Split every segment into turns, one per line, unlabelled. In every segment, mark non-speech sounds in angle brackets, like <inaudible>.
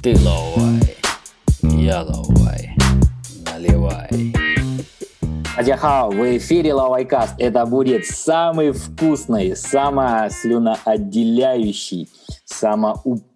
Ты ловой, я яловой, наливай.
Адяхао, в эфире Лавайкаст. Это будет самый вкусный, самый слюноотделяющий, самый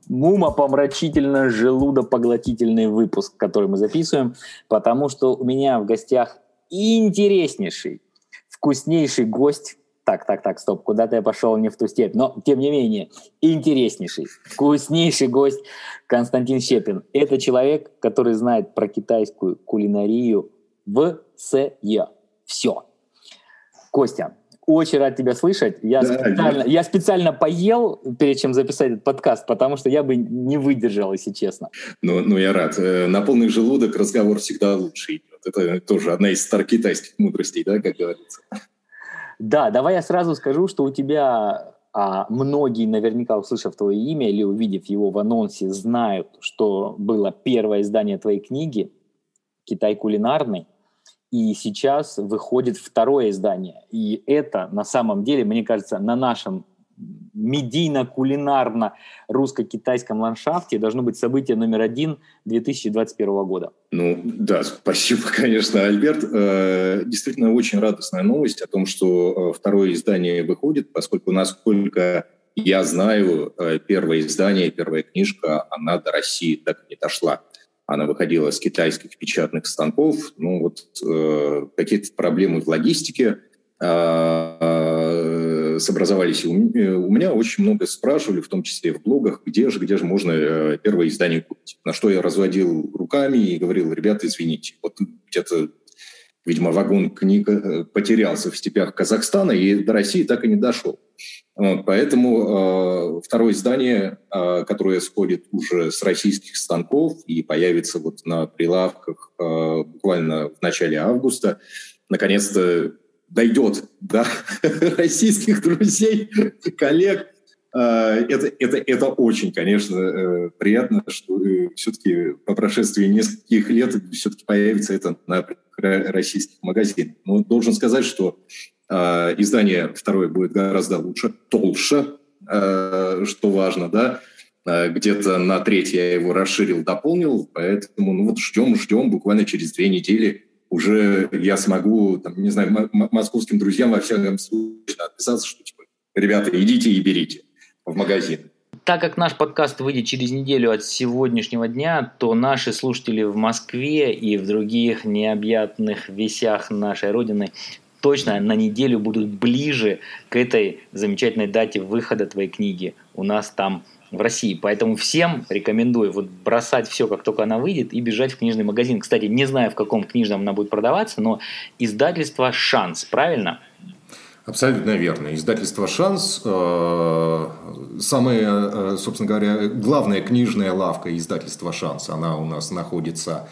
умопомрачительно желудопоглотительный выпуск, который мы записываем, потому что у меня в гостях интереснейший, вкуснейший гость, так, так, так, стоп, куда-то я пошел не в ту степь. Но, тем не менее, интереснейший, вкуснейший гость Константин Щепин. Это человек, который знает про китайскую кулинарию в СЕ. Все. Костя, очень рад тебя слышать. Я, да, специально, я... я специально поел перед чем записать этот подкаст, потому что я бы не выдержал, если честно.
Ну, ну я рад. Э, на полный желудок разговор всегда лучше идет. Это тоже одна из старых китайских мудростей, да, как говорится.
Да, давай я сразу скажу, что у тебя а, многие, наверняка услышав твое имя или увидев его в анонсе, знают, что было первое издание твоей книги «Китай кулинарный», и сейчас выходит второе издание. И это на самом деле, мне кажется, на нашем медийно-кулинарно-русско-китайском ландшафте должно быть событие номер один 2021 года.
Ну да, спасибо, <laughs> конечно, Альберт. Э, действительно, очень радостная новость о том, что э, второе издание выходит, поскольку, насколько я знаю, э, первое издание, первая книжка, она до России так и не дошла. Она выходила с китайских печатных станков. Ну вот какие-то проблемы в логистике – а, образовались. У меня очень много спрашивали, в том числе в блогах, где же, где же можно э, первое издание купить. На что я разводил руками и говорил, ребята, извините, вот где-то, видимо, вагон книг э, потерялся в степях Казахстана и до России так и не дошел. Поэтому э, второе издание, э, которое сходит уже с российских станков и появится вот на прилавках э, буквально в начале августа, наконец-то дойдет до <laughs> российских друзей, коллег, а, это, это, это очень, конечно, э, приятно, что э, все-таки по прошествии нескольких лет все-таки появится это на российских магазинах. Но должен сказать, что а, издание второе будет гораздо лучше, толще, а, что важно, да, где-то на треть я его расширил, дополнил, поэтому ну вот ждем, ждем, буквально через две недели уже я смогу, там, не знаю, московским друзьям во всяком случае отписаться, что типа, ребята, идите и берите в магазин.
Так как наш подкаст выйдет через неделю от сегодняшнего дня, то наши слушатели в Москве и в других необъятных весях нашей Родины точно на неделю будут ближе к этой замечательной дате выхода твоей книги. У нас там в России. Поэтому всем рекомендую вот бросать все, как только она выйдет, и бежать в книжный магазин. Кстати, не знаю, в каком книжном она будет продаваться, но издательство «Шанс», правильно?
Абсолютно верно. Издательство «Шанс» э, самая, э, собственно говоря, главная книжная лавка издательства «Шанс». Она у нас находится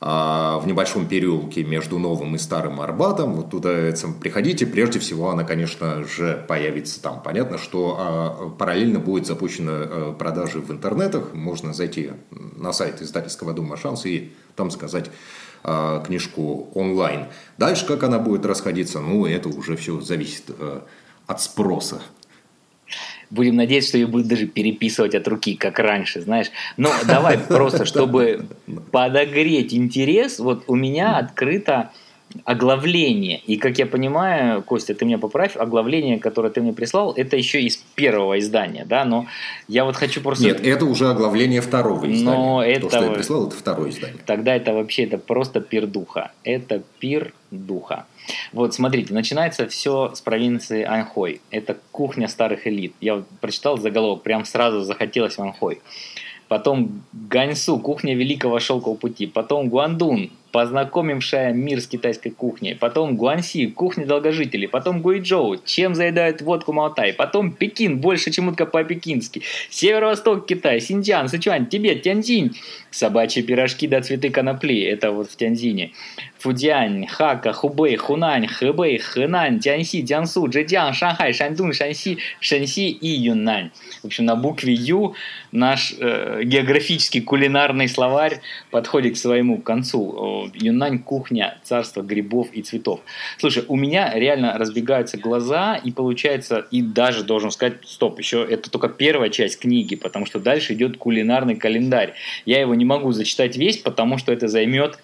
в небольшом переулке между Новым и Старым Арбатом. Вот туда приходите. Прежде всего, она, конечно же, появится там. Понятно, что а, параллельно будет запущена а, продажи в интернетах. Можно зайти на сайт издательского дома «Шанс» и там сказать книжку онлайн. Дальше, как она будет расходиться, ну, это уже все зависит от спроса
Будем надеяться, что ее будут даже переписывать от руки, как раньше, знаешь. Но давай просто, чтобы подогреть интерес, вот у меня открыто оглавление. И, как я понимаю, Костя, ты меня поправь, оглавление, которое ты мне прислал, это еще из первого издания, да, но я вот хочу просто...
Нет, это уже оглавление второго издания. Но это... То, что я прислал, это второе издание.
Тогда это вообще, это просто пир духа. Это пир духа. Вот, смотрите, начинается все с провинции Анхой. Это кухня старых элит. Я прочитал заголовок, прям сразу захотелось в Анхой. Потом Ганьсу, кухня Великого Шелкового Пути. Потом Гуандун, познакомившая мир с китайской кухней. Потом Гуанси, кухня долгожителей. Потом Гуйчжоу, чем заедают водку Малтай. Потом Пекин, больше чем утка по-пекински. Северо-восток Китай, Синьцзян, Сычуань, Тибет, Тяньцзинь. Собачьи пирожки до да цветы конопли. Это вот в Тяньцзине. Фудзянь, Хака, Хубэй, Хунань, Хэбэй, Хэнань, Тяньси, Тянсу, Джэджиан, Шанхай, Шаньдун, Шанси, Шанси и Юннань. В общем, на букве Ю наш э, географический кулинарный словарь подходит к своему концу Юнань кухня царство грибов и цветов. Слушай, у меня реально разбегаются глаза, и получается, и даже должен сказать, стоп, еще это только первая часть книги, потому что дальше идет кулинарный календарь. Я его не могу зачитать весь, потому что это займет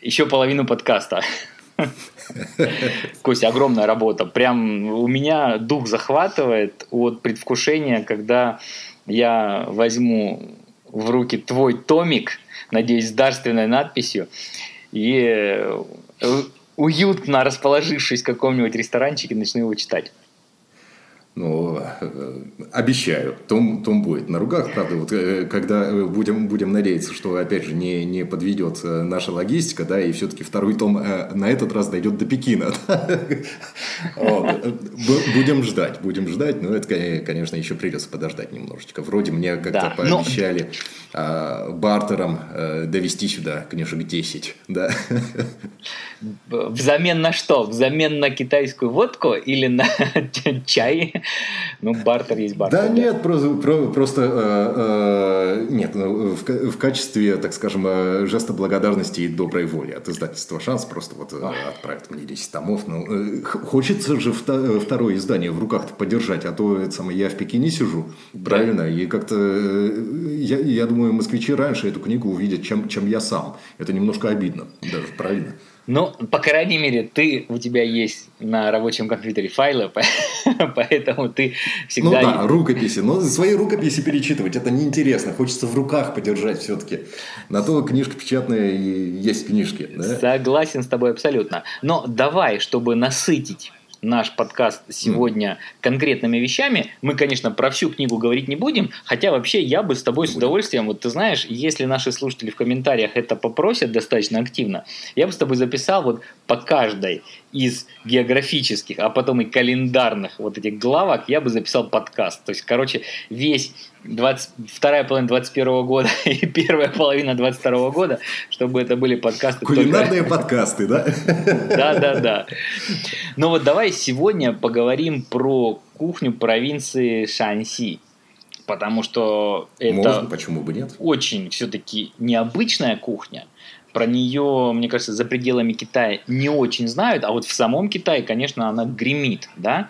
еще половину подкаста. <laughs> Костя, огромная работа. Прям у меня дух захватывает от предвкушения, когда я возьму в руки твой томик, надеюсь, с дарственной надписью, и э, уютно расположившись в каком-нибудь ресторанчике, начну его читать.
Ну, э, обещаю, том, том будет на ругах. Правда, вот э, когда будем, будем надеяться, что, опять же, не, не подведет э, наша логистика, да, и все-таки второй том на этот раз дойдет до Пекина. <laughs> Будем ждать, будем ждать, но это, конечно, еще придется подождать немножечко. Вроде мне как-то пообещали а, бартером довести сюда книжек 10, да.
Взамен на что? Взамен на китайскую водку или на <laughs> чай? Ну, бартер есть бартер.
Да, нет, просто, просто э, э, нет, ну, в, в качестве, так скажем, э, жеста благодарности и доброй воли от издательства «Шанс» просто вот отправят мне 10 томов. Ну, хочется же второе издание в руках подержать, а то это самое, я в Пекине сижу, правильно, и как-то, я, я думаю, москвичи раньше эту книгу увидят, чем, чем я сам. Это немножко обидно даже, правильно?
Ну, по крайней мере, ты, у тебя есть на рабочем компьютере файлы, <laughs> поэтому ты всегда...
Ну да, рукописи. Но свои рукописи перечитывать, это неинтересно. Хочется в руках подержать все-таки. На то книжка печатная и есть книжки. Да?
Согласен с тобой абсолютно. Но давай, чтобы насытить наш подкаст сегодня конкретными вещами. Мы, конечно, про всю книгу говорить не будем, хотя вообще я бы с тобой с удовольствием, вот ты знаешь, если наши слушатели в комментариях это попросят достаточно активно, я бы с тобой записал вот по каждой из географических, а потом и календарных вот этих главок я бы записал подкаст. То есть, короче, весь 20, вторая половина 21 года <laughs> и первая половина 22 года, чтобы это были подкасты.
Кулинарные только... подкасты, да?
Да, да, да. Ну вот давай сегодня поговорим про кухню провинции Шанси. Потому что это
Можно, почему бы нет?
очень все-таки необычная кухня. Про нее, мне кажется, за пределами Китая не очень знают, а вот в самом Китае, конечно, она гремит, да.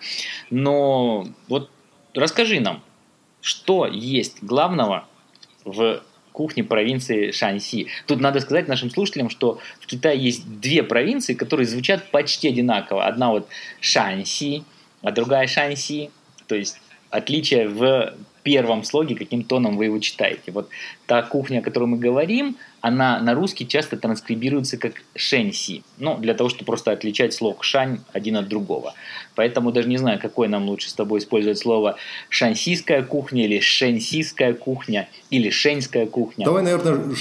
Но вот расскажи нам, что есть главного в кухне провинции Шанси. Тут надо сказать нашим слушателям, что в Китае есть две провинции, которые звучат почти одинаково. Одна вот Шанси, а другая Шанси. То есть отличие в первом слоге, каким тоном вы его читаете. Вот та кухня, о которой мы говорим, она на русский часто транскрибируется как шэньси. Ну, для того, чтобы просто отличать слог шань один от другого. Поэтому даже не знаю, какое нам лучше с тобой использовать слово шансийская кухня или шэньсийская кухня или шэньская кухня.
Давай, наверное,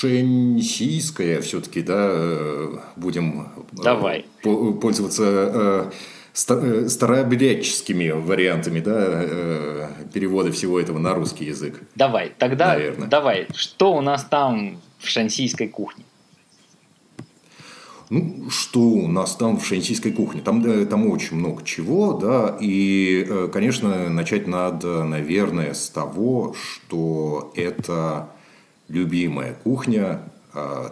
шэньсийская все-таки, да, э, будем
э, Давай.
пользоваться э, старообрядческими вариантами да, э, перевода всего этого на русский язык.
Давай, тогда Наверное. давай, что у нас там в шансийской кухне?
Ну, что у нас там в шансийской кухне? Там, э, там очень много чего, да, и, конечно, начать надо, наверное, с того, что это любимая кухня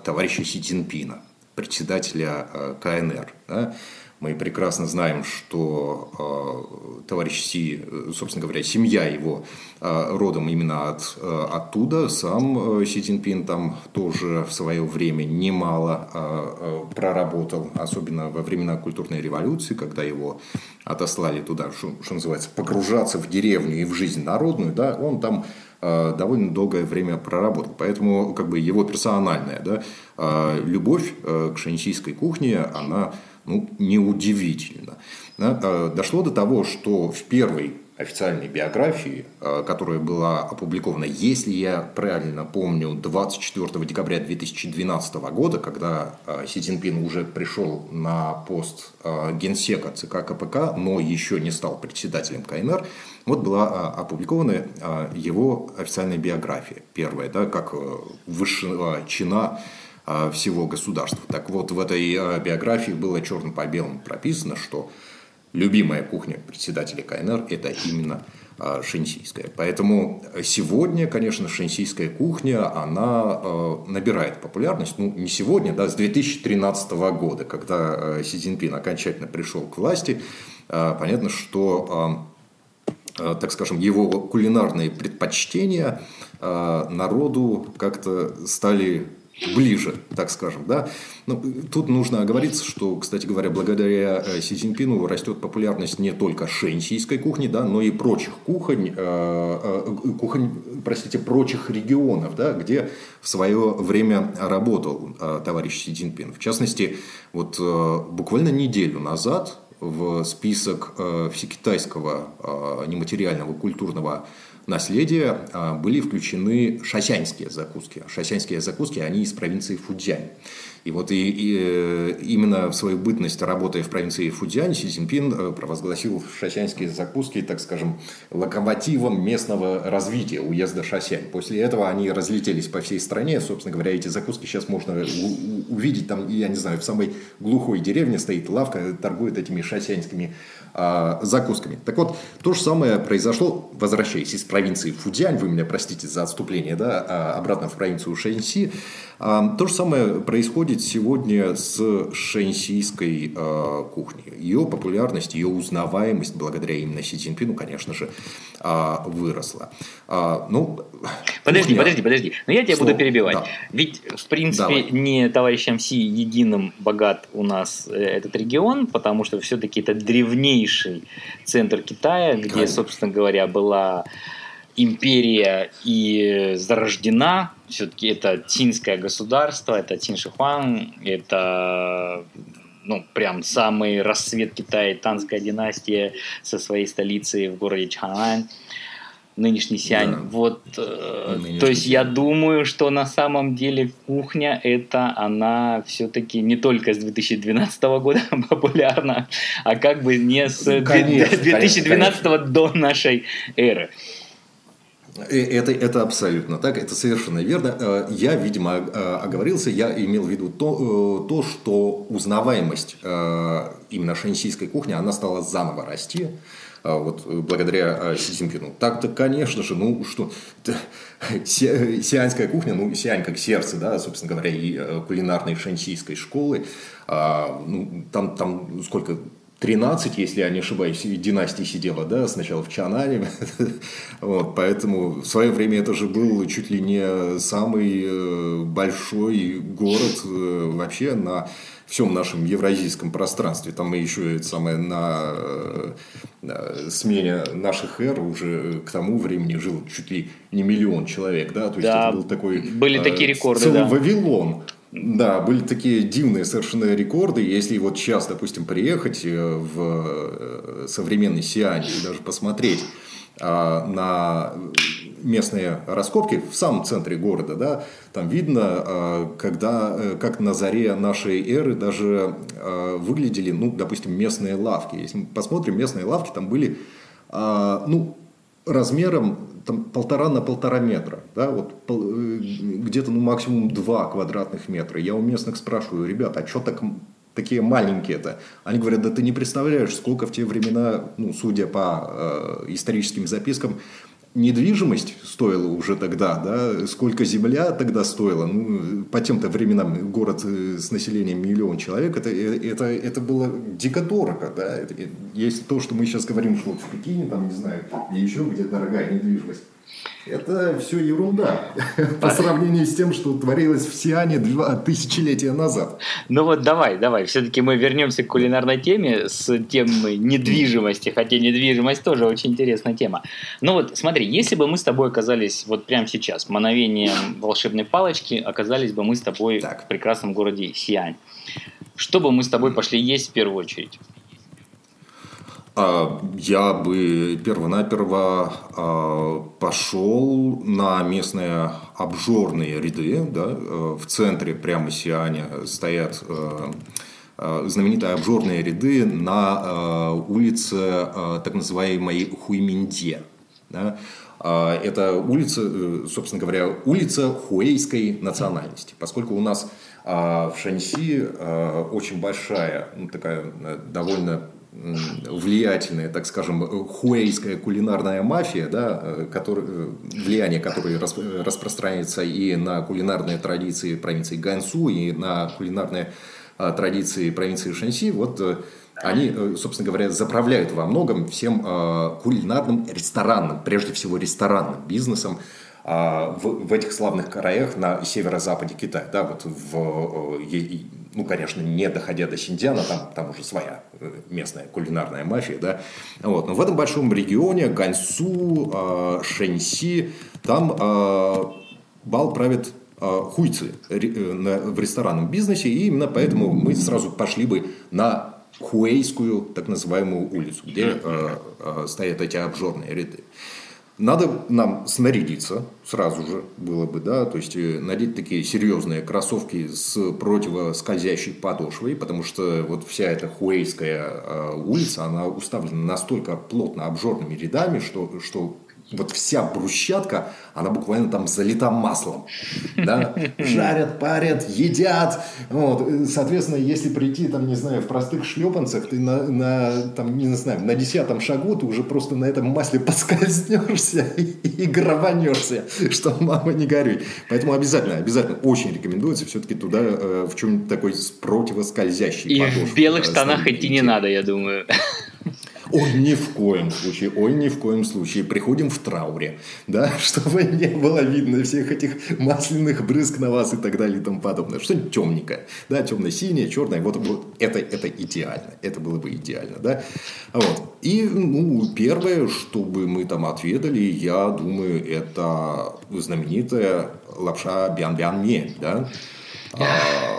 товарища Си Цзиньпина, председателя КНР. Да? Мы прекрасно знаем, что э, товарищ Си, собственно говоря, семья его э, родом именно от, э, оттуда. Сам э, Си Цзиньпин там тоже в свое время немало э, э, проработал, особенно во времена культурной революции, когда его отослали туда, что, что называется, погружаться в деревню и в жизнь народную. Да, он там э, довольно долгое время проработал. Поэтому как бы его персональная да, э, любовь к шаньсийской кухне, она ну, неудивительно. А, дошло до того, что в первой официальной биографии, а, которая была опубликована, если я правильно помню, 24 декабря 2012 года, когда а, Си Цзиньпин уже пришел на пост генсека ЦК КПК, но еще не стал председателем КНР, вот была опубликована его официальная биография, первая, да, как высшего чина всего государства. Так вот, в этой биографии было черным по белому прописано, что любимая кухня председателя КНР – это именно а, шэньсийская. Поэтому сегодня, конечно, шэньсийская кухня, она а, набирает популярность. Ну, не сегодня, да, с 2013 года, когда а, Си Цзиньпин окончательно пришел к власти. Понятно, что так скажем, его кулинарные предпочтения народу как-то стали ближе, так скажем. Да? Но ну, тут нужно оговориться, что, кстати говоря, благодаря э, Си Цзиньпину растет популярность не только шэньсийской кухни, да, но и прочих кухонь, э, э, кухонь, простите, прочих регионов, да, где в свое время работал товарищ Си Цзиньпин. В частности, вот буквально неделю назад в список всекитайского нематериального культурного наследия а, были включены шасянские закуски. Шасянские закуски, они из провинции Фудзянь. И вот и, и, э, именно в свою бытность, работая в провинции Фудзянь, Си Цзиньпин э, провозгласил шасянские закуски, так скажем, локомотивом местного развития уезда Шасянь. После этого они разлетелись по всей стране. Собственно говоря, эти закуски сейчас можно увидеть там, я не знаю, в самой глухой деревне стоит лавка, торгует этими шасянскими а, закусками. Так вот, то же самое произошло, возвращаясь из провинции Фудзянь, вы меня простите за отступление, да, а, обратно в провинцию Шэньси, а, то же самое происходит сегодня с шэньсийской а, кухней. Ее популярность, ее узнаваемость благодаря именно Си Цзиньпину, конечно же, а, выросла. Ну,
подожди, кухня... подожди, подожди. Но я тебя Слово... буду перебивать. Да. Ведь, в принципе, Давай. не товарищем Си единым богат у нас э, этот регион, потому что все-таки это древнейший центр Китая, где, Конечно. собственно говоря, была империя и зарождена. Все-таки это Тинское государство, это Тиншихуан, это ну, прям самый рассвет Китая, Танская династия со своей столицей в городе Чханань нынешний Сиань. Да. Вот, э, нынешний то есть Сиань. я думаю, что на самом деле кухня это она все-таки не только с 2012 года <laughs> популярна, а как бы не с конечно, 2012 конечно. до нашей эры.
Э, это, это абсолютно так, это совершенно верно. Э, я, видимо, оговорился, я имел в виду то, то что узнаваемость именно шэньсийской кухни, она стала заново расти. Вот благодаря Си Цзиньпину. Так-то, конечно же, ну что, сианская кухня, ну сиань как сердце, да, собственно говоря, и кулинарной шэньсийской школы, ну, там, там сколько, 13, если я не ошибаюсь, династии сидела, да, сначала в Чанане. <laughs> вот, поэтому в свое время это же был чуть ли не самый э, большой город э, вообще на всем нашем евразийском пространстве. Там мы еще это самое на, на э, смене наших эр уже к тому времени жил чуть ли не миллион человек, да, то есть да, это был такой
были такие рекорды, целый да.
Вавилон да, были такие дивные совершенно рекорды. Если вот сейчас, допустим, приехать э, в э, современный Сиань и даже посмотреть а, на местные раскопки в самом центре города, да, там видно, а, когда, э, как на заре нашей эры даже а, выглядели, ну, допустим, местные лавки. Если мы посмотрим, местные лавки там были, ну, размером там, полтора на полтора метра, да, вот э, где-то ну, максимум два квадратных метра. Я у местных спрашиваю, ребята, а что так такие маленькие-то? Они говорят, да ты не представляешь, сколько в те времена, ну, судя по э, историческим запискам, недвижимость стоила уже тогда, да, сколько земля тогда стоила, ну, по тем-то временам город э, с населением миллион человек, это, э, это, это было дико дорого, да, это, есть то, что мы сейчас говорим, что в Пекине, там, не знаю, и еще где дорогая недвижимость, это все ерунда <laughs> по сравнению с тем, что творилось в Сиане два тысячелетия назад.
Ну вот давай, давай, все-таки мы вернемся к кулинарной теме с темой недвижимости, хотя недвижимость тоже очень интересная тема. Ну вот смотри, если бы мы с тобой оказались вот прямо сейчас, мановением волшебной палочки, оказались бы мы с тобой так. в прекрасном городе Сиань, что бы мы с тобой пошли есть в первую очередь?
А, я бы перво-наперво а, пошел на местные обжорные ряды. Да? Э, в центре прямо Сиане стоят э, э, знаменитые обжорные ряды на улице так называемой Хуйминде. Да? А, это улица, собственно говоря, улица хуэйской национальности. Поскольку у нас в Шанси очень большая, ну, такая довольно влиятельная, так скажем, хуэйская кулинарная мафия, да, э, который, э, влияние которое распространяется и на кулинарные традиции провинции Гансу, и на кулинарные а, традиции провинции Шанси, вот они, собственно говоря, заправляют во многом всем кулинарным ресторанным, прежде всего ресторанным бизнесом, а, в, в этих славных краях на северо-западе Китая, да, вот в, ну, конечно, не доходя до Синдиана, там, там уже своя э, местная кулинарная мафия, да, вот, но в этом большом регионе Ганьсу, э, Шэньси, там э, бал правит хуйцы в ресторанном бизнесе, и именно поэтому мы сразу пошли бы на Хуэйскую, так называемую улицу, где стоят эти обжорные ряды. Надо нам снарядиться сразу же было бы, да, то есть э, надеть такие серьезные кроссовки с противоскользящей подошвой, потому что вот вся эта хуэйская э, улица, она уставлена настолько плотно обжорными рядами, что, что вот вся брусчатка, она буквально там залита маслом. Да? Жарят, парят, едят. Вот. Соответственно, если прийти, там, не знаю, в простых шлепанцах, ты на, на, там, не знаю, на десятом шагу ты уже просто на этом масле <laughs> подскользнешься и, и грабанешься, что мама не горюй. Поэтому обязательно, обязательно очень рекомендуется все-таки туда э, в чем-нибудь такой противоскользящий
И подошвой, в белых штанах идти не надо, я думаю. <laughs>
Ой, ни в коем случае, ой, ни в коем случае. Приходим в трауре, да, <laughs> чтобы не было видно всех этих масляных брызг на вас и так далее и тому подобное. Что-нибудь темненькое, да, темно-синее, черное, вот, вот это, это идеально, это было бы идеально, да. Вот. И, ну, первое, чтобы мы там отведали, я думаю, это знаменитая лапша бян-бян-не, да, а,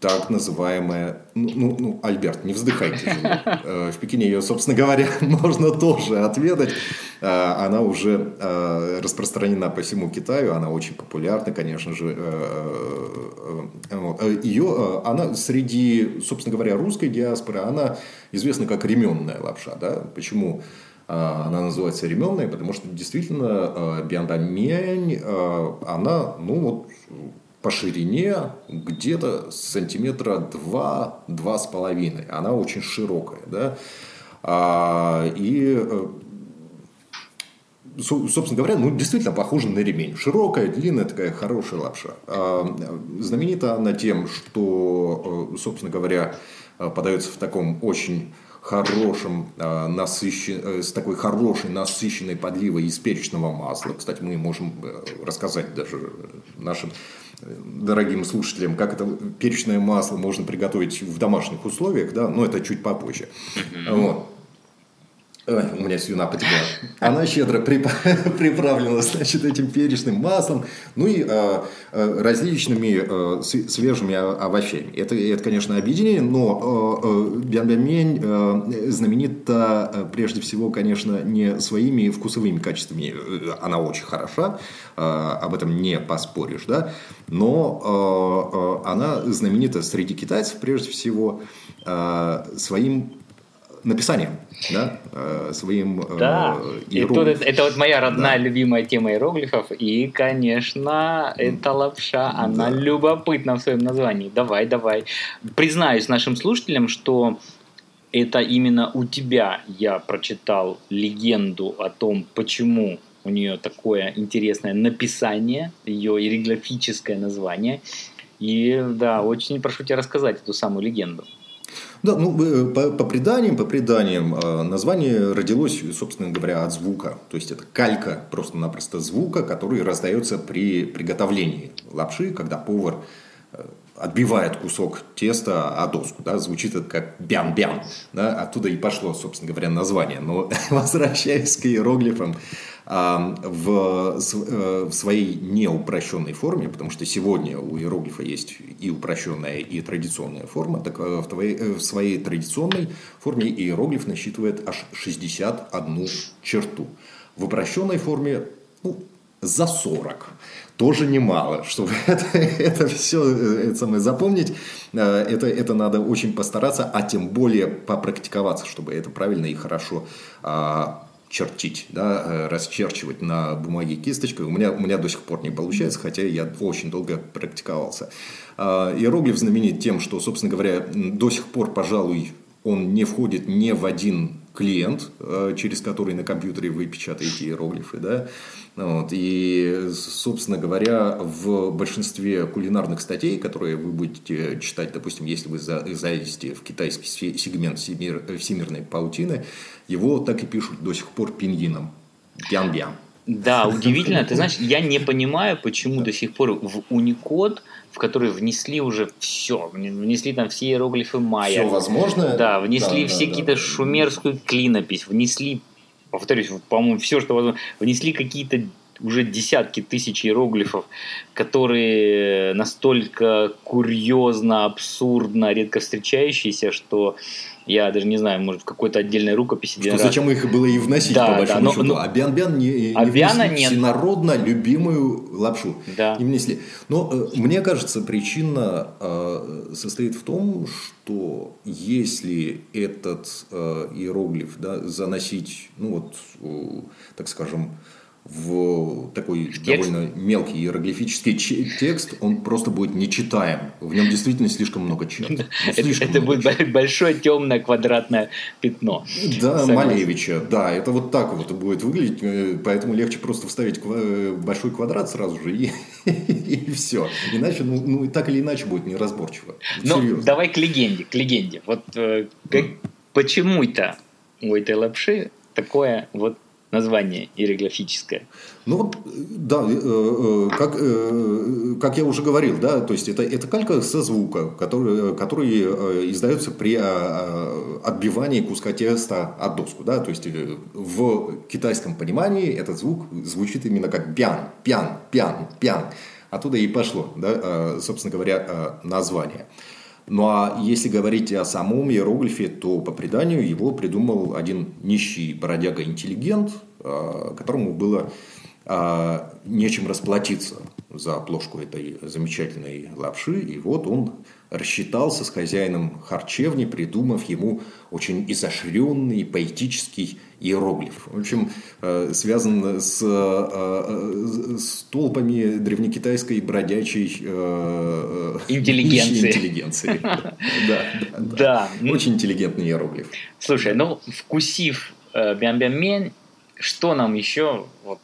так называемая, ну, ну, ну, Альберт, не вздыхайте. Э, в Пекине ее, собственно говоря, <laughs> можно тоже отведать. Э, она уже э, распространена по всему Китаю, она очень популярна, конечно же. Ее, она среди, собственно говоря, русской диаспоры, она известна как ременная лапша. Да? Почему? она называется ременная, потому что действительно биандамень, она, ну вот, по ширине где-то сантиметра два, два с половиной. Она очень широкая, да. А, и э, собственно говоря, ну, действительно похожа на ремень. Широкая, длинная, такая хорошая лапша. А, знаменита она тем, что, э, собственно говоря, подается в таком очень хорошим, насыщен, с такой хорошей насыщенной подливой из перечного масла. Кстати, мы можем э, рассказать даже нашим дорогим слушателям, как это перечное масло можно приготовить в домашних условиях, да, но это чуть попозже. Вот. Ой, у меня слюна потекла. Она щедро <laughs> приправлена, значит, этим перечным маслом, ну и э, различными э, свежими овощами. Это, это, конечно, объединение, но э, бянбямень э, знаменита э, прежде всего, конечно, не своими вкусовыми качествами. Она очень хороша, э, об этом не поспоришь, да, но э, э, она знаменита среди китайцев прежде всего э, своим написанием, да, э, своим
э, Да, и тут это, это вот моя родная да. любимая тема иероглифов, и, конечно, эта лапша, она да. любопытна в своем названии. Давай, давай. Признаюсь нашим слушателям, что это именно у тебя я прочитал легенду о том, почему у нее такое интересное написание, ее иероглифическое название. И да, очень прошу тебя рассказать эту самую легенду.
Да, ну, э, по, по преданиям, по преданиям, э, название родилось, собственно говоря, от звука. То есть, это калька просто-напросто звука, который раздается при приготовлении лапши, когда повар э, отбивает кусок теста о доску, да, звучит это как бян-бян, да, оттуда и пошло, собственно говоря, название. Но <laughs> возвращаясь к иероглифам, в, э, в своей неупрощенной форме, потому что сегодня у иероглифа есть и упрощенная, и традиционная форма, так э, в, твоей, э, в своей традиционной форме иероглиф насчитывает аж 61 черту. В упрощенной форме ну, за 40 тоже немало, чтобы <laughs> это, это все это самое запомнить, это, это надо очень постараться, а тем более попрактиковаться, чтобы это правильно и хорошо а, чертить, да, э, расчерчивать на бумаге кисточкой. У меня, у меня до сих пор не получается, хотя я очень долго практиковался. А, иероглиф знаменит тем, что, собственно говоря, до сих пор, пожалуй, он не входит ни в один клиент, э, через который на компьютере вы печатаете иероглифы, да, вот. И, собственно говоря, в большинстве кулинарных статей, которые вы будете читать, допустим, если вы зайдете в китайский сегмент всемир, всемирной паутины, его так и пишут до сих пор пиньином. Бян-бян.
Да, <laughs> удивительно. Ты знаешь, я не понимаю, почему до сих пор в Unicode в который внесли уже все, внесли там все иероглифы майя.
Все возможно.
Да, внесли да, все да, какие-то да. шумерскую клинопись, внесли, повторюсь, по-моему, все, что возможно, внесли какие-то уже десятки тысяч иероглифов, которые настолько курьезно, абсурдно, редко встречающиеся, что я даже не знаю, может, в какой-то отдельной рукописи.
Что, зачем их было и вносить, да, по большому да, счету. Но, а Бян-Бян не, а не внесли нет. всенародно любимую лапшу. Да. Не внесли. Но э, мне кажется, причина э, состоит в том, что если этот э, иероглиф да, заносить, ну вот, э, так скажем, в такой в довольно мелкий иероглифический текст, он просто будет нечитаем. В нем действительно слишком много черт. Ну,
это, будет большое темное квадратное пятно.
Да, Малевича, да, это вот так вот будет выглядеть, э, поэтому легче просто вставить э, большой квадрат сразу же и, <laughs> и все. Иначе, ну, ну, так или иначе будет неразборчиво.
Ну, давай к легенде, к легенде. Вот э, как, почему это у этой лапши такое вот название иероглифическое.
Ну да, э, э, как, э, как я уже говорил, да, то есть это, это калька со звука, который, который издается при отбивании куска теста от доску, да, то есть в китайском понимании этот звук звучит именно как пян, пян, пян, пян. Оттуда и пошло, да, собственно говоря, название. Ну а если говорить о самом иероглифе, то по преданию его придумал один нищий бродяга-интеллигент, а, которому было а, нечем расплатиться за плошку этой замечательной лапши. И вот он рассчитался с хозяином харчевни, придумав ему очень изощренный поэтический иероглиф. В общем, э, связан с, э, с толпами древнекитайской бродячей
э, интеллигенции.
интеллигенции. <laughs> Да, да. Очень интеллигентный иероглиф.
Слушай, ну, вкусив бям-бям-мень, что нам еще вот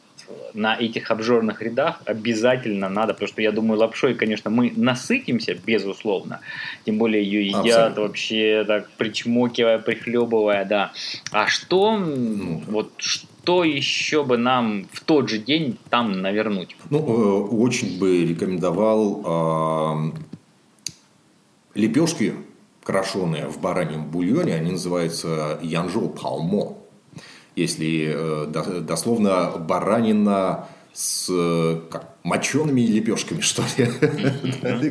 на этих обжорных рядах обязательно надо, потому что я думаю, лапшой, конечно, мы насытимся, безусловно, тем более ее едят Абсолютно. вообще так причмокивая, прихлебывая, да. А что, ну, вот что еще бы нам в тот же день там навернуть?
Ну, э, очень бы рекомендовал э, лепешки крашеные в бараньем бульоне, они называются янжоу палмо если э, дословно баранина с как, мочеными лепешками, что ли.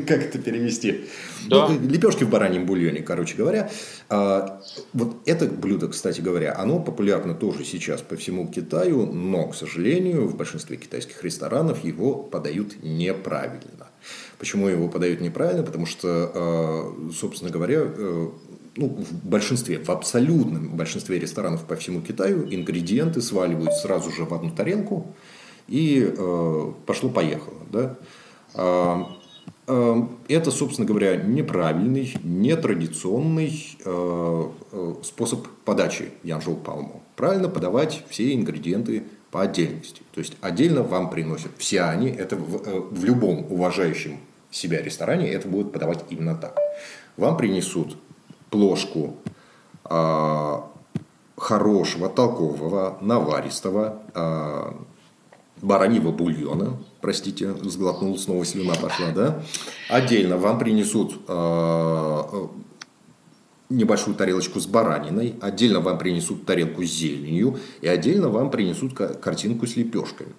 Как это перевести? Ну, лепешки в бараньем бульоне, короче говоря. А, вот это блюдо, кстати говоря, оно популярно тоже сейчас по всему Китаю, но, к сожалению, в большинстве китайских ресторанов его подают неправильно. Почему его подают неправильно? Потому что, а, собственно говоря, э, ну, в большинстве, в абсолютном большинстве ресторанов по всему Китаю ингредиенты сваливают сразу же в одну тарелку и э, пошло-поехало. Да? Э, э, это, собственно говоря, неправильный, нетрадиционный э, э, способ подачи янжоу палму. Правильно подавать все ингредиенты по отдельности. То есть отдельно вам приносят все они, это в, э, в любом уважающем себя ресторане это будут подавать именно так. Вам принесут плошку э, хорошего, толкового, наваристого э, бараньего бульона, простите, сглотнул, снова слюна пошла, да? Отдельно вам принесут э, небольшую тарелочку с бараниной, отдельно вам принесут тарелку с зеленью, и отдельно вам принесут картинку с лепешками.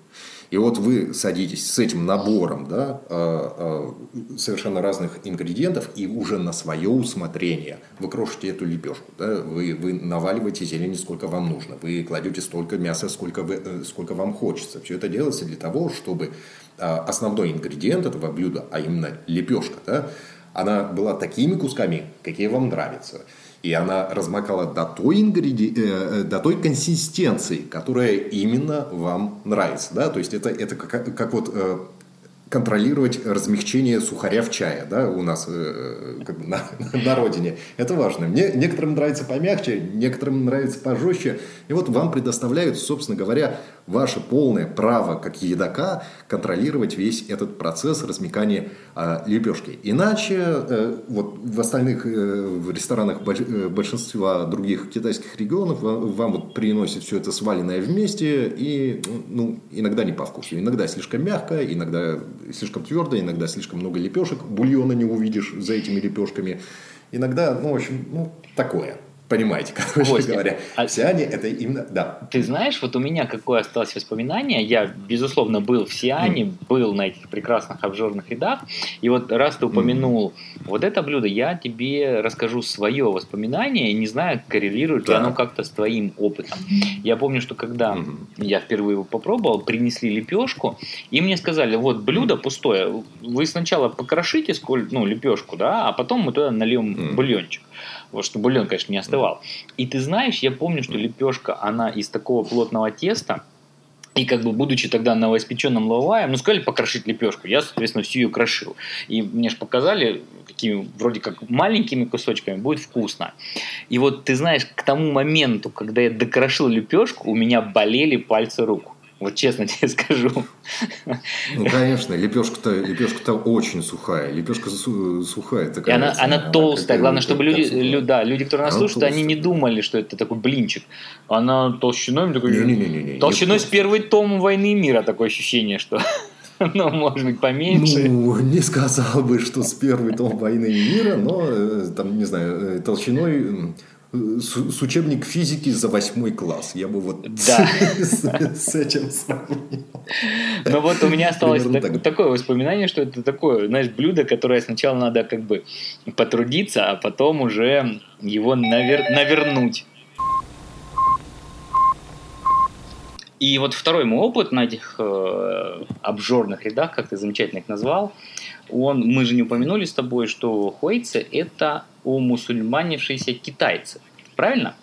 И вот вы садитесь с этим набором да, а, а, совершенно разных ингредиентов и уже на свое усмотрение вы крошите эту лепешку. Да, вы, вы наваливаете зелени сколько вам нужно. Вы кладете столько мяса, сколько, вы, э, сколько вам хочется. Все это делается для того, чтобы а, основной ингредиент этого блюда, а именно лепешка, да, она была такими кусками, какие вам нравятся и она размокала до той, ингреди... Э, э, до той консистенции, которая именно вам нравится. Да? То есть это, это как, как вот э, контролировать размягчение сухаря в чае, да, у нас э, на, <laughs> на родине. Это важно. Мне, некоторым нравится помягче, некоторым нравится пожестче. И вот вам предоставляют, собственно говоря, ваше полное право, как едока, контролировать весь этот процесс размекания э, лепешки. Иначе э, вот в остальных э, в ресторанах э, большинства других китайских регионов вам, вам вот приносят все это сваленное вместе и ну, иногда не по вкусу. Иногда слишком мягко, иногда слишком твердо, иногда слишком много лепешек. Бульона не увидишь за этими лепешками. Иногда, ну, в общем, ну, такое. Понимаете, <laughs> короче Костя, говоря. А... Сиане это именно, да.
Ты знаешь, вот у меня какое осталось воспоминание. Я, безусловно, был в Сиане, mm. был на этих прекрасных обжорных рядах. И вот раз ты упомянул mm. вот это блюдо, я тебе расскажу свое воспоминание. Не знаю, коррелирует да. ли оно как-то с твоим опытом. Я помню, что когда mm. я впервые его попробовал, принесли лепешку, и мне сказали, вот блюдо пустое, вы сначала покрошите сколь, ну, лепешку, да, а потом мы туда нальем mm. бульончик. Вот, чтобы бульон, конечно, не остывал. И ты знаешь, я помню, что лепешка, она из такого плотного теста, и как бы будучи тогда новоиспеченным лаваем, ну сказали покрошить лепешку, я, соответственно, всю ее крошил. И мне же показали, какими вроде как маленькими кусочками будет вкусно. И вот ты знаешь, к тому моменту, когда я докрошил лепешку, у меня болели пальцы рук. Вот честно <laughs> тебе скажу.
Ну, конечно, лепешка-то лепешка-то очень сухая. Лепешка сухая такая.
И она, она, она толстая. Главное, чтобы люди, лю, да, люди, которые нас она слушают, толстая. они не думали, что это такой блинчик. Она толщиной такой. Не, не, не, не, толщиной не с первый том войны и мира такое ощущение, что. <laughs> Ну, может быть, поменьше.
Ну, не сказал бы, что с первый том войны и мира, но э, там, не знаю, э, толщиной с, учебник физики за восьмой класс. Я бы вот да. с, с этим
сравнил. Но вот у меня осталось так, такое воспоминание, что это такое, знаешь, блюдо, которое сначала надо как бы потрудиться, а потом уже его навер... навернуть. И вот второй мой опыт на этих э, обжорных рядах, как ты замечательно их назвал, он, мы же не упомянули с тобой, что хуэйцы – это умусульманившиеся китайцы. Правильно?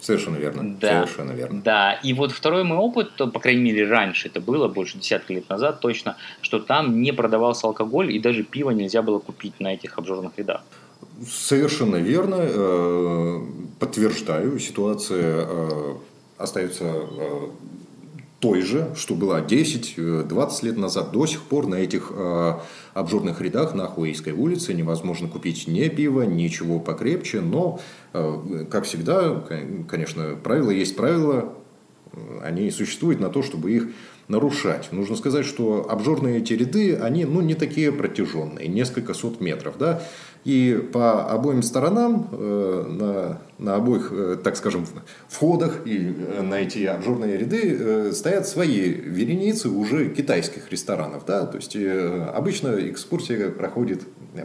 Совершенно верно.
Да.
Совершенно верно.
Да. И вот второй мой опыт, по крайней мере, раньше это было, больше десятка лет назад точно, что там не продавался алкоголь и даже пиво нельзя было купить на этих обжорных рядах.
Совершенно верно. Э, подтверждаю. Ситуация э, остается э, той же, что была 10-20 лет назад. До сих пор на этих э, обжорных рядах на Хуэйской улице невозможно купить ни пива, ничего покрепче. Но, э, как всегда, конечно, правила есть правила. Они существуют на то, чтобы их нарушать. Нужно сказать, что обжорные эти ряды, они ну, не такие протяженные, несколько сот метров. Да? И по обоим сторонам, э, на, на обоих, э, так скажем, входах и э, на эти обжорные ряды стоят свои вереницы уже китайских ресторанов. Да? То есть, обычно экскурсия проходит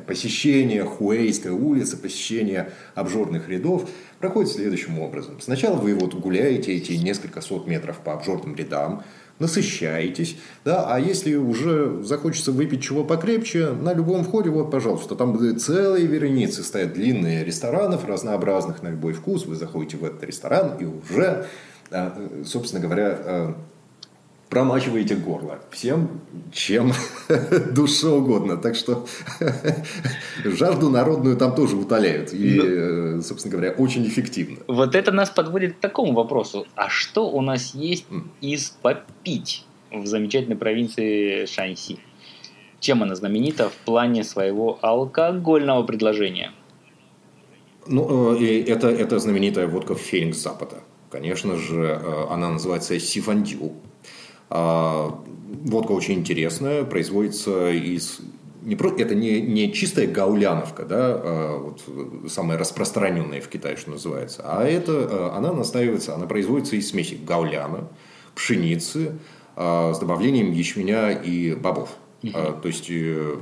посещение Хуэйской улицы, посещение обжорных рядов проходит следующим образом. Сначала вы вот гуляете эти несколько сот метров по обжорным рядам, насыщаетесь, да, а если уже захочется выпить чего покрепче, на любом входе, вот, пожалуйста, там целые вереницы стоят длинные ресторанов разнообразных на любой вкус, вы заходите в этот ресторан и уже, а, собственно говоря, промачиваете горло всем, чем <laughs> душе угодно. Так что <laughs> жажду народную там тоже утоляют. И, ну, э, собственно говоря, очень эффективно.
Вот это нас подводит к такому вопросу. А что у нас есть из попить в замечательной провинции Шаньси? Чем она знаменита в плане своего алкогольного предложения?
Ну, э, это, это знаменитая водка Феникс Запада. Конечно же, э, она называется сифандю. А, водка очень интересная, производится из не про, это не, не чистая гауляновка, да, а вот самая распространенная в Китае, что называется, а это а, она настаивается, она производится из смеси гауляна, пшеницы а, с добавлением ячменя и бобов. А, то есть э,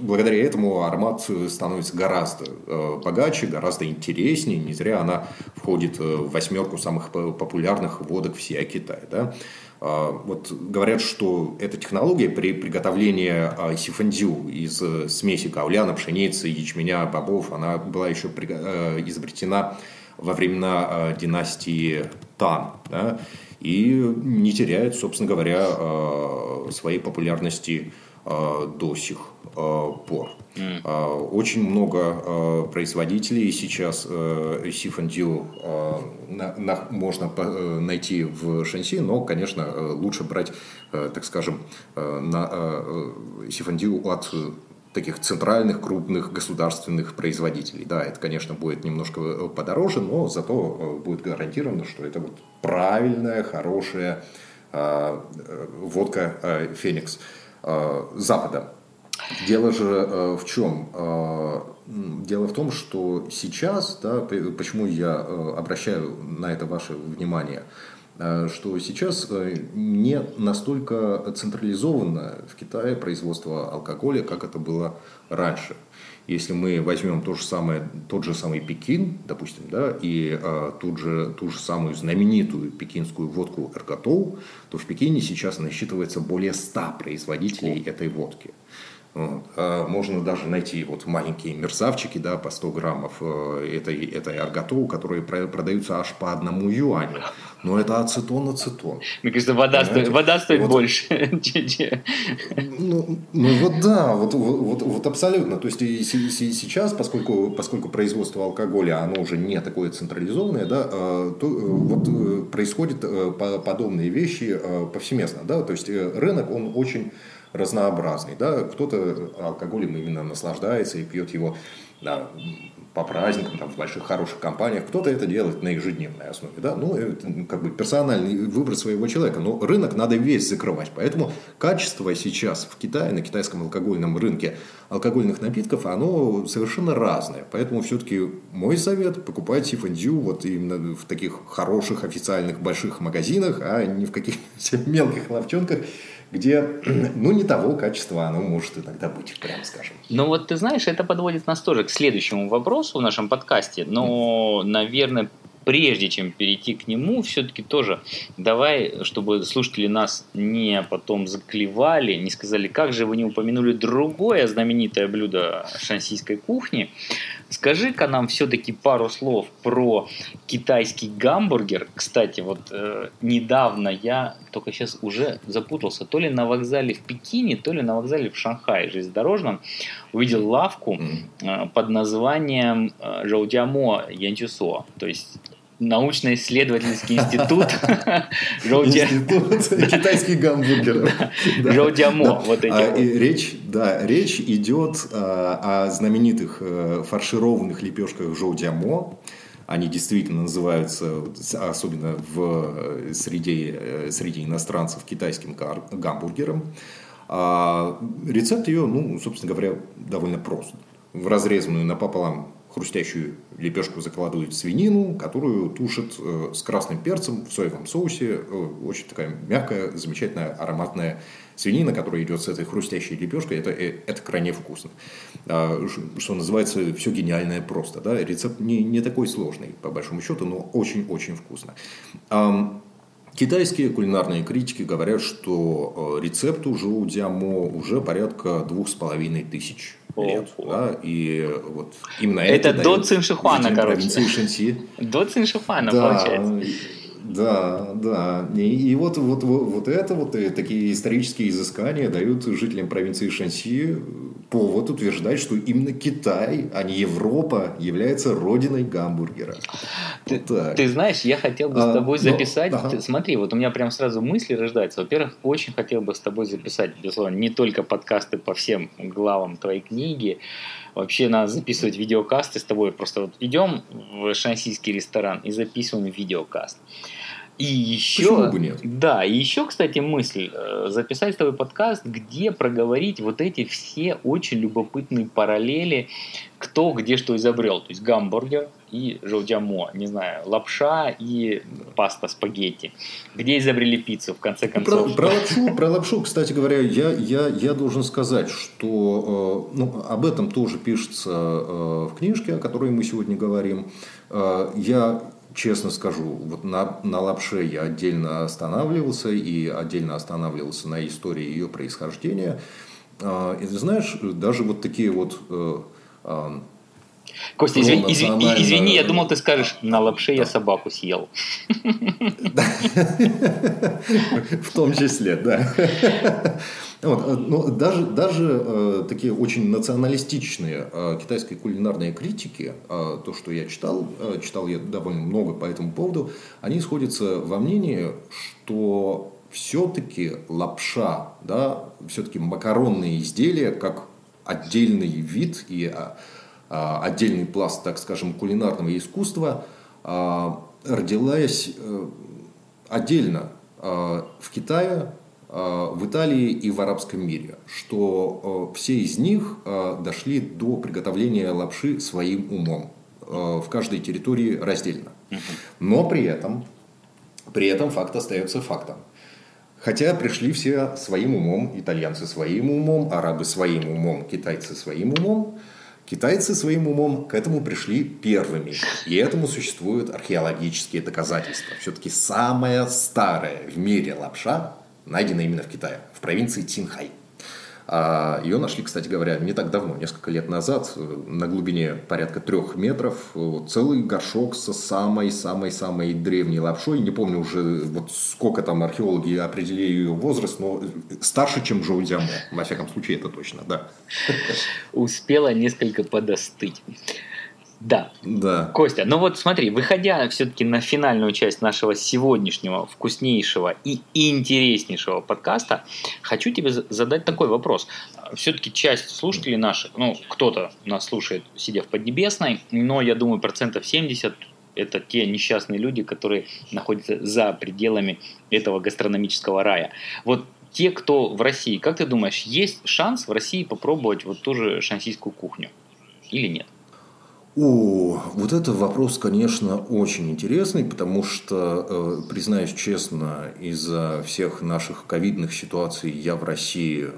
благодаря этому аромат становится гораздо э, богаче, гораздо интереснее. Не зря она входит э, в восьмерку самых популярных водок всея Китая. Да? А, вот говорят, что эта технология при приготовлении а, сифандю из э, смеси гауляна, пшеницы, ячменя, бобов, она была еще э, изобретена во времена э, династии Тан. Да? и не теряет, собственно говоря, своей популярности до сих пор. Mm. Очень много производителей сейчас Сифандю можно найти в Шанси, но, конечно, лучше брать, так скажем, на Сифандю от таких центральных крупных государственных производителей. Да, это, конечно, будет немножко э, подороже, но зато э, будет гарантировано, что это вот правильная, хорошая э, водка э, Феникс э, Запада. Дело же э, в чем? Э, дело в том, что сейчас, да, почему я э, обращаю на это ваше внимание, Э, что сейчас э, не настолько централизовано в Китае производство алкоголя, как это было раньше. Если мы возьмем то же самое, тот же самый Пекин, допустим, да, и э, тут же, ту же самую знаменитую пекинскую водку Эрготоу, то в Пекине сейчас насчитывается более 100 производителей этой водки. А можно даже найти вот маленькие мерзавчики да, по 100 граммов э, этой, этой арготоу, которые продаются аж по одному юаню. Но это ацетон, ацетон.
Мне кажется, вода, стоит, вода стоит вот, больше. <laughs>
ну, ну вот да, вот, вот, вот абсолютно. То есть и сейчас, поскольку, поскольку производство алкоголя оно уже не такое централизованное, да, э, то э, вот происходят подобные вещи повсеместно. Да? То есть рынок, он очень разнообразный. Да? Кто-то алкоголем именно наслаждается и пьет его да, по праздникам, там, в больших хороших компаниях. Кто-то это делает на ежедневной основе. Да? Ну, это как бы персональный выбор своего человека. Но рынок надо весь закрывать. Поэтому качество сейчас в Китае, на китайском алкогольном рынке алкогольных напитков, оно совершенно разное. Поэтому все-таки мой совет – покупайте фондю вот именно в таких хороших официальных больших магазинах, а не в каких-то <laughs> мелких ловчонках, где, <clears throat> ну, не того качества оно может иногда быть, прямо скажем.
Ну, вот ты знаешь, это подводит нас тоже к следующему вопросу в нашем подкасте, но, наверное, прежде чем перейти к нему, все-таки тоже давай, чтобы слушатели нас не потом заклевали, не сказали, как же вы не упомянули другое знаменитое блюдо шансийской кухни, скажи-ка нам все-таки пару слов про китайский гамбургер. Кстати, вот э, недавно я только сейчас уже запутался, то ли на вокзале в Пекине, то ли на вокзале в Шанхае железнодорожном увидел лавку э, под названием э, Жаудямо Янчусо. То есть научно-исследовательский институт <laughs> <laughs>
китайских гамбургеров.
А,
речь, да, речь идет а, о знаменитых э, фаршированных лепешках жоудямо. Они действительно называются, особенно в среде, э, среди иностранцев, китайским гамбургером. А рецепт ее, ну, собственно говоря, довольно прост. В разрезанную напополам хрустящую лепешку закладывают свинину, которую тушат э, с красным перцем в соевом соусе. Э, очень такая мягкая, замечательная, ароматная свинина, которая идет с этой хрустящей лепешкой. Это, э, это крайне вкусно. А, что называется, все гениальное просто. Да? Рецепт не, не такой сложный, по большому счету, но очень-очень вкусно. Китайские кулинарные критики говорят, что рецепту жоу дямо уже порядка двух с половиной тысяч лет. Да? И вот именно
это, это до Циншихуана, короче. До Циншихуана, да, получается.
Да, да. И, и вот, вот, вот, вот это вот и такие исторические изыскания дают жителям провинции Шанси повод утверждать, что именно Китай, а не Европа, является родиной гамбургера.
Ты, вот ты знаешь, я хотел бы а, с тобой записать. Но, ага. Смотри, вот у меня прям сразу мысли рождаются. Во-первых, очень хотел бы с тобой записать, безусловно, не только подкасты по всем главам твоей книги. Вообще надо записывать видеокасты с тобой. Просто вот идем в шансийский ресторан и записываем видеокаст. И еще,
Почему бы нет?
Да, и еще, кстати, мысль э, записать с тобой подкаст, где проговорить вот эти все очень любопытные параллели, кто где что изобрел. То есть гамбургер и желдямо, не знаю, лапша и паста спагетти. Где изобрели пиццу, в конце концов?
Про, про, лапшу, про лапшу, кстати говоря, я, я, я должен сказать, что э, ну, об этом тоже пишется э, в книжке, о которой мы сегодня говорим. Я честно скажу, вот на, на лапше я отдельно останавливался и отдельно останавливался на истории ее происхождения. А, и ты знаешь, даже вот такие вот э,
а, Костя, извини, извини, извини, я думал, ты скажешь, на лапше я собаку съел. <laughs>
В том числе, да. Вот, э, но даже, даже э, такие очень националистичные э, китайские кулинарные критики, э, то, что я читал, э, читал я довольно много по этому поводу, они сходятся во мнении, что все-таки лапша, да, все-таки макаронные изделия, как отдельный вид и а, а, отдельный пласт, так скажем, кулинарного искусства, а, родилась э, отдельно в Китае, в Италии и в арабском мире, что все из них дошли до приготовления лапши своим умом в каждой территории раздельно. Но при этом, при этом факт остается фактом. Хотя пришли все своим умом, итальянцы своим умом, арабы своим умом, китайцы своим умом. Китайцы своим умом к этому пришли первыми. И этому существуют археологические доказательства. Все-таки самая старая в мире лапша найдена именно в Китае, в провинции Тинхай. А ее нашли, кстати говоря, не так давно, несколько лет назад, э, на глубине порядка трех метров, целый горшок со самой-самой-самой древней лапшой. Не помню уже, вот сколько там археологи определили ее возраст, но старше, чем Жоу Дзямо. Во всяком случае, это точно, да.
Успела несколько подостыть. Да.
Да.
Костя, ну вот смотри, выходя все-таки на финальную часть нашего сегодняшнего вкуснейшего и интереснейшего подкаста, хочу тебе задать такой вопрос. Все-таки часть слушателей наших, ну, кто-то нас слушает, сидя в Поднебесной, но я думаю, процентов 70 это те несчастные люди, которые находятся за пределами этого гастрономического рая. Вот те, кто в России, как ты думаешь, есть шанс в России попробовать вот ту же шансийскую кухню или нет?
О, вот это вопрос, конечно, очень интересный, потому что, э, признаюсь честно, из-за всех наших ковидных ситуаций я в России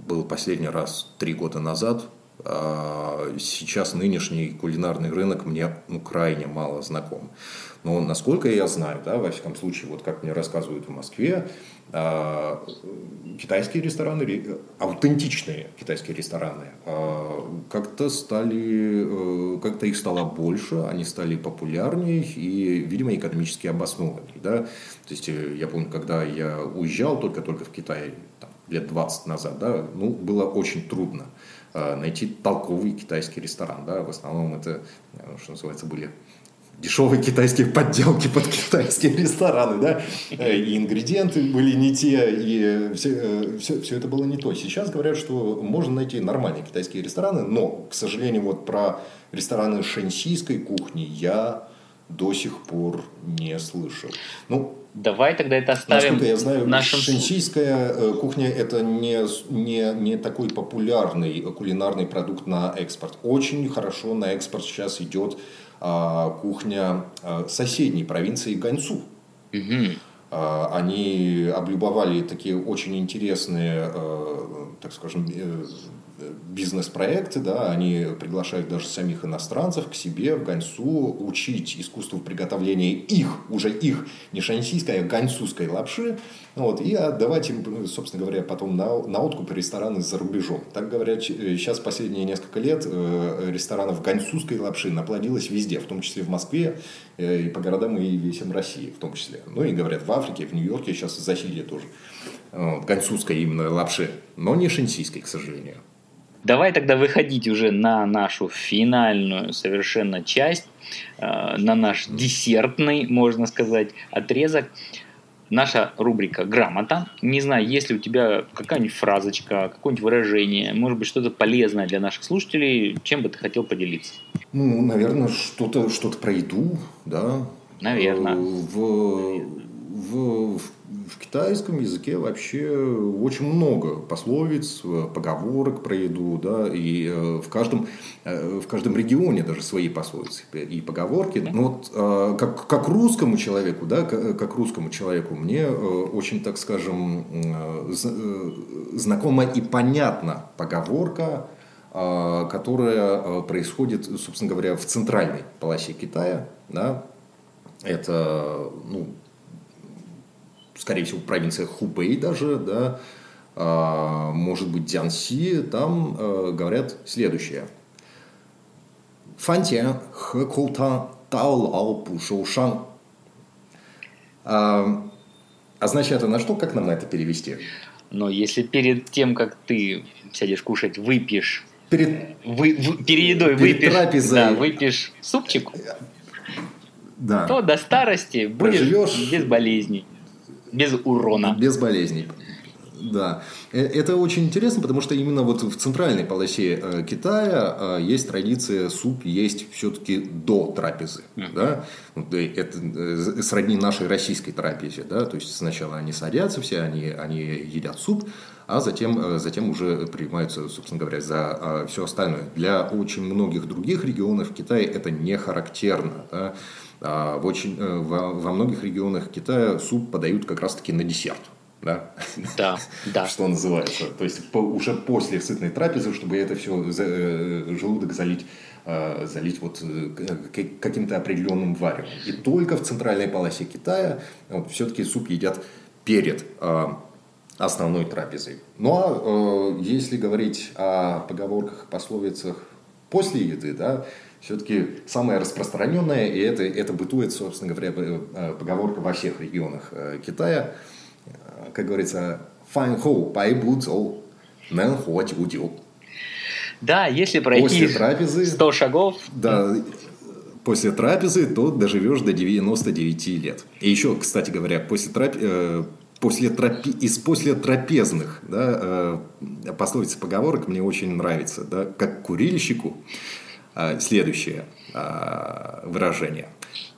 был последний раз три года назад. А сейчас нынешний кулинарный рынок мне ну, крайне мало знаком. Но насколько я знаю, да, во всяком случае, вот как мне рассказывают в Москве, китайские рестораны, аутентичные китайские рестораны, а, как-то стали, э, как-то их стало больше, они стали популярнее и, видимо, экономически обоснованнее. Да? То есть, э, я помню, когда я уезжал только-только в Китай, там, лет 20 назад, да, ну, было очень трудно а, найти толковый китайский ресторан. Да? В основном это, э, что называется, были дешевые китайские подделки под китайские рестораны, да, <laughs> и ингредиенты были не те, и все, все, все это было не то. Сейчас говорят, что можно найти нормальные китайские рестораны, но, к сожалению, вот про рестораны шэньсийской кухни я до сих пор не слышал. Ну,
Давай тогда это оставим
Насколько я знаю, нашим... шэньсийская э, кухня – это не, не, не такой популярный кулинарный продукт на экспорт. Очень хорошо на экспорт сейчас идет кухня а, соседней провинции Ганьсу. Угу. Они облюбовали такие очень интересные, так скажем, э, бизнес-проекты, да, они приглашают даже самих иностранцев к себе в Ганьсу учить искусству приготовления их, уже их, не шансийской, а ганьсуской лапши, вот, и отдавать им, собственно говоря, потом на, на откуп рестораны за рубежом. Так говорят, сейчас последние несколько лет э, ресторанов ганьсуской лапши наплодилось везде, в том числе в Москве э, и по городам и весям России в том числе. Ну и говорят, в Африке, в Нью-Йорке сейчас засилие тоже. Вот, ганьсуской именно лапши, но не шансийской, к сожалению.
Давай тогда выходить уже на нашу финальную совершенно часть, э, на наш десертный, можно сказать, отрезок. Наша рубрика «Грамота». Не знаю, есть ли у тебя какая-нибудь фразочка, какое-нибудь выражение, может быть, что-то полезное для наших слушателей, чем бы ты хотел поделиться?
Ну, наверное, что-то что про еду, да.
Наверное. Э,
в, в, в в китайском языке вообще очень много пословиц, поговорок про еду, да, и э, в каждом, э, в каждом регионе даже свои пословицы и поговорки. Но вот э, как, как русскому человеку, да, как русскому человеку, мне очень, так скажем, знакома и понятна поговорка, которая происходит, собственно говоря, в центральной полосе Китая, да, это, ну, скорее всего, провинция Хубей даже, да, а, может быть, Дзянси, там а, говорят следующее. Фантия хэ коутан дао лао бу шоу шан. А, а значит, это на что? Как нам это перевести?
Но если перед тем, как ты сядешь кушать, выпьешь
Перед,
вы, вы- перед едой
Перед
выпьешь,
трапезой.
да, выпьешь супчик,
да,
то до старости будешь
Проживешь.
без болезней, без урона.
без болезней. Да, Э, это очень интересно, потому что именно вот в центральной полосе э, Китая э, есть традиция суп есть все-таки до трапезы, да, Вот, э, это сродни нашей российской трапезе, да, то есть сначала они садятся все, они, они едят суп, а затем, э, затем уже принимаются, собственно говоря, за все остальное. Для очень многих других регионов Китая это не характерно, да. А в очень, э, во, во многих регионах Китая суп подают как раз-таки на десерт. Да?
Да, <laughs> да.
что называется. То есть по- уже после сытной трапезы, чтобы это все желудок залить, э, залить вот э, каким-то определенным варевом. И только в центральной полосе Китая вот, все-таки суп едят перед э, основной трапезой. Ну а э, если говорить о поговорках, пословицах после еды, да, все-таки самое распространенное, и это, это бытует, собственно говоря, э, поговорка во всех регионах э, Китая, э, как говорится, «фан хоу пай бу цоу, нэн хуа тю дю».
Да, если пройти
После трапезы,
100 шагов,
да, после трапезы, то доживешь до 99 лет. И еще, кстати говоря, после трап... После трапе... из после трапезных да, э, пословиц поговорок мне очень нравится. Да, как курильщику э, следующее э, выражение.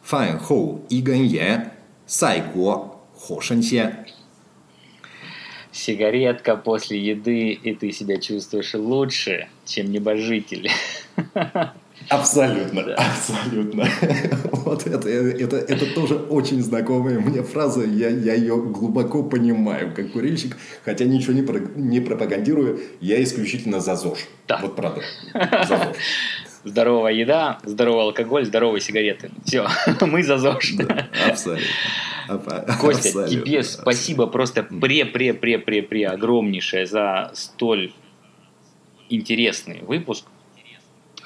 Фан хоу и ганье, сай го хо
сигаретка после еды, и ты себя чувствуешь лучше, чем небожитель. <laughs>
Абсолютно, абсолютно. <laughs> Вот это, это, это тоже очень знакомая мне фраза. Я, я ее глубоко понимаю, как курильщик, хотя ничего не, про- не пропагандирую, я исключительно за ЗОЖ.
Да.
Вот правда. <laughs> За ЗОЖ.
Здоровая еда, здоровый алкоголь, здоровые сигареты. Все, <laughs> мы за ЗОЖ.
Да, абсолютно. Аб-
Костя,
абсолютно.
тебе спасибо просто пре-пре-пре-пре-пре огромнейшее за столь интересный выпуск.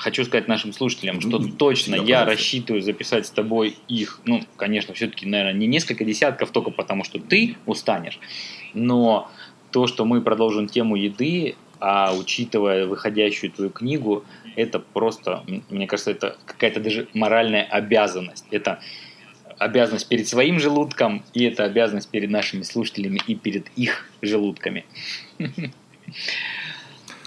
Хочу сказать нашим слушателям, что точно я
пожалуйста.
рассчитываю записать с тобой их, ну, конечно, все-таки, наверное, не несколько десятков, только потому что ты устанешь, но то, что мы продолжим тему еды, а учитывая выходящую твою книгу, это просто, мне кажется, это какая-то даже моральная обязанность. Это обязанность перед своим желудком, и это обязанность перед нашими слушателями и перед их желудками. <laughs>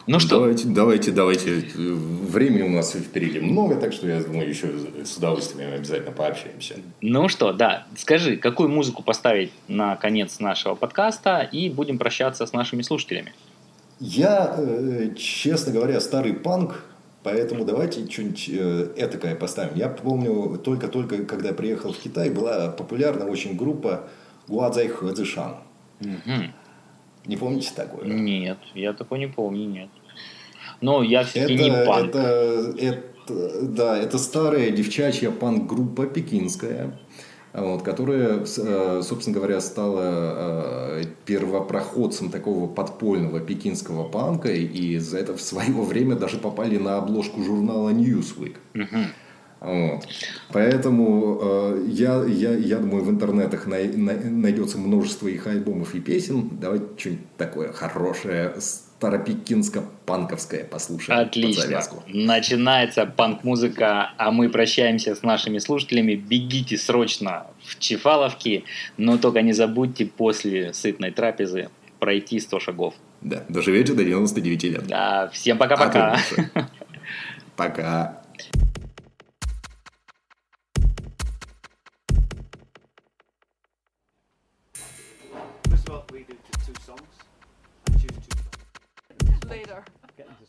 Ну что,
Давайте, давайте, давайте. Времени у нас впереди много, так что я думаю, еще с удовольствием обязательно пообщаемся.
ну что, да, скажи, какую музыку поставить на конец нашего подкаста, и будем прощаться с нашими слушателями.
Я, э, честно говоря, старый панк, поэтому давайте что-нибудь э, этакое поставим. Я помню, только-только, когда приехал в Китай, была популярна очень группа Гуадзай Хэцзишан.
Мгм.
Не помните такое?
Нет, я такой не помню, нет. Но я все-таки
Это,
не панк.
это, это- да, это старая девчачья панк-группа пекинская, вот, которая, э, собственно говоря, стала э, первопроходцем такого подпольного пекинского панка, и за это в свое время даже попали на обложку журнала Newsweek.
Мгм.
Вот. Поэтому э, я, я, я думаю, в интернетах най- най- найдется множество их альбомов и песен. Давайте что-нибудь такое хорошее, старопекинско-панковское послушаем.
Отлично. Начинается панк-музыка, а мы прощаемся с нашими слушателями. Бегите срочно в Чефаловки, но только не забудьте после сытной трапезы пройти 100 шагов.
Да, доживете до 99 лет.
Да, всем
А
пока-пока.
больше. Пока.
Getting to.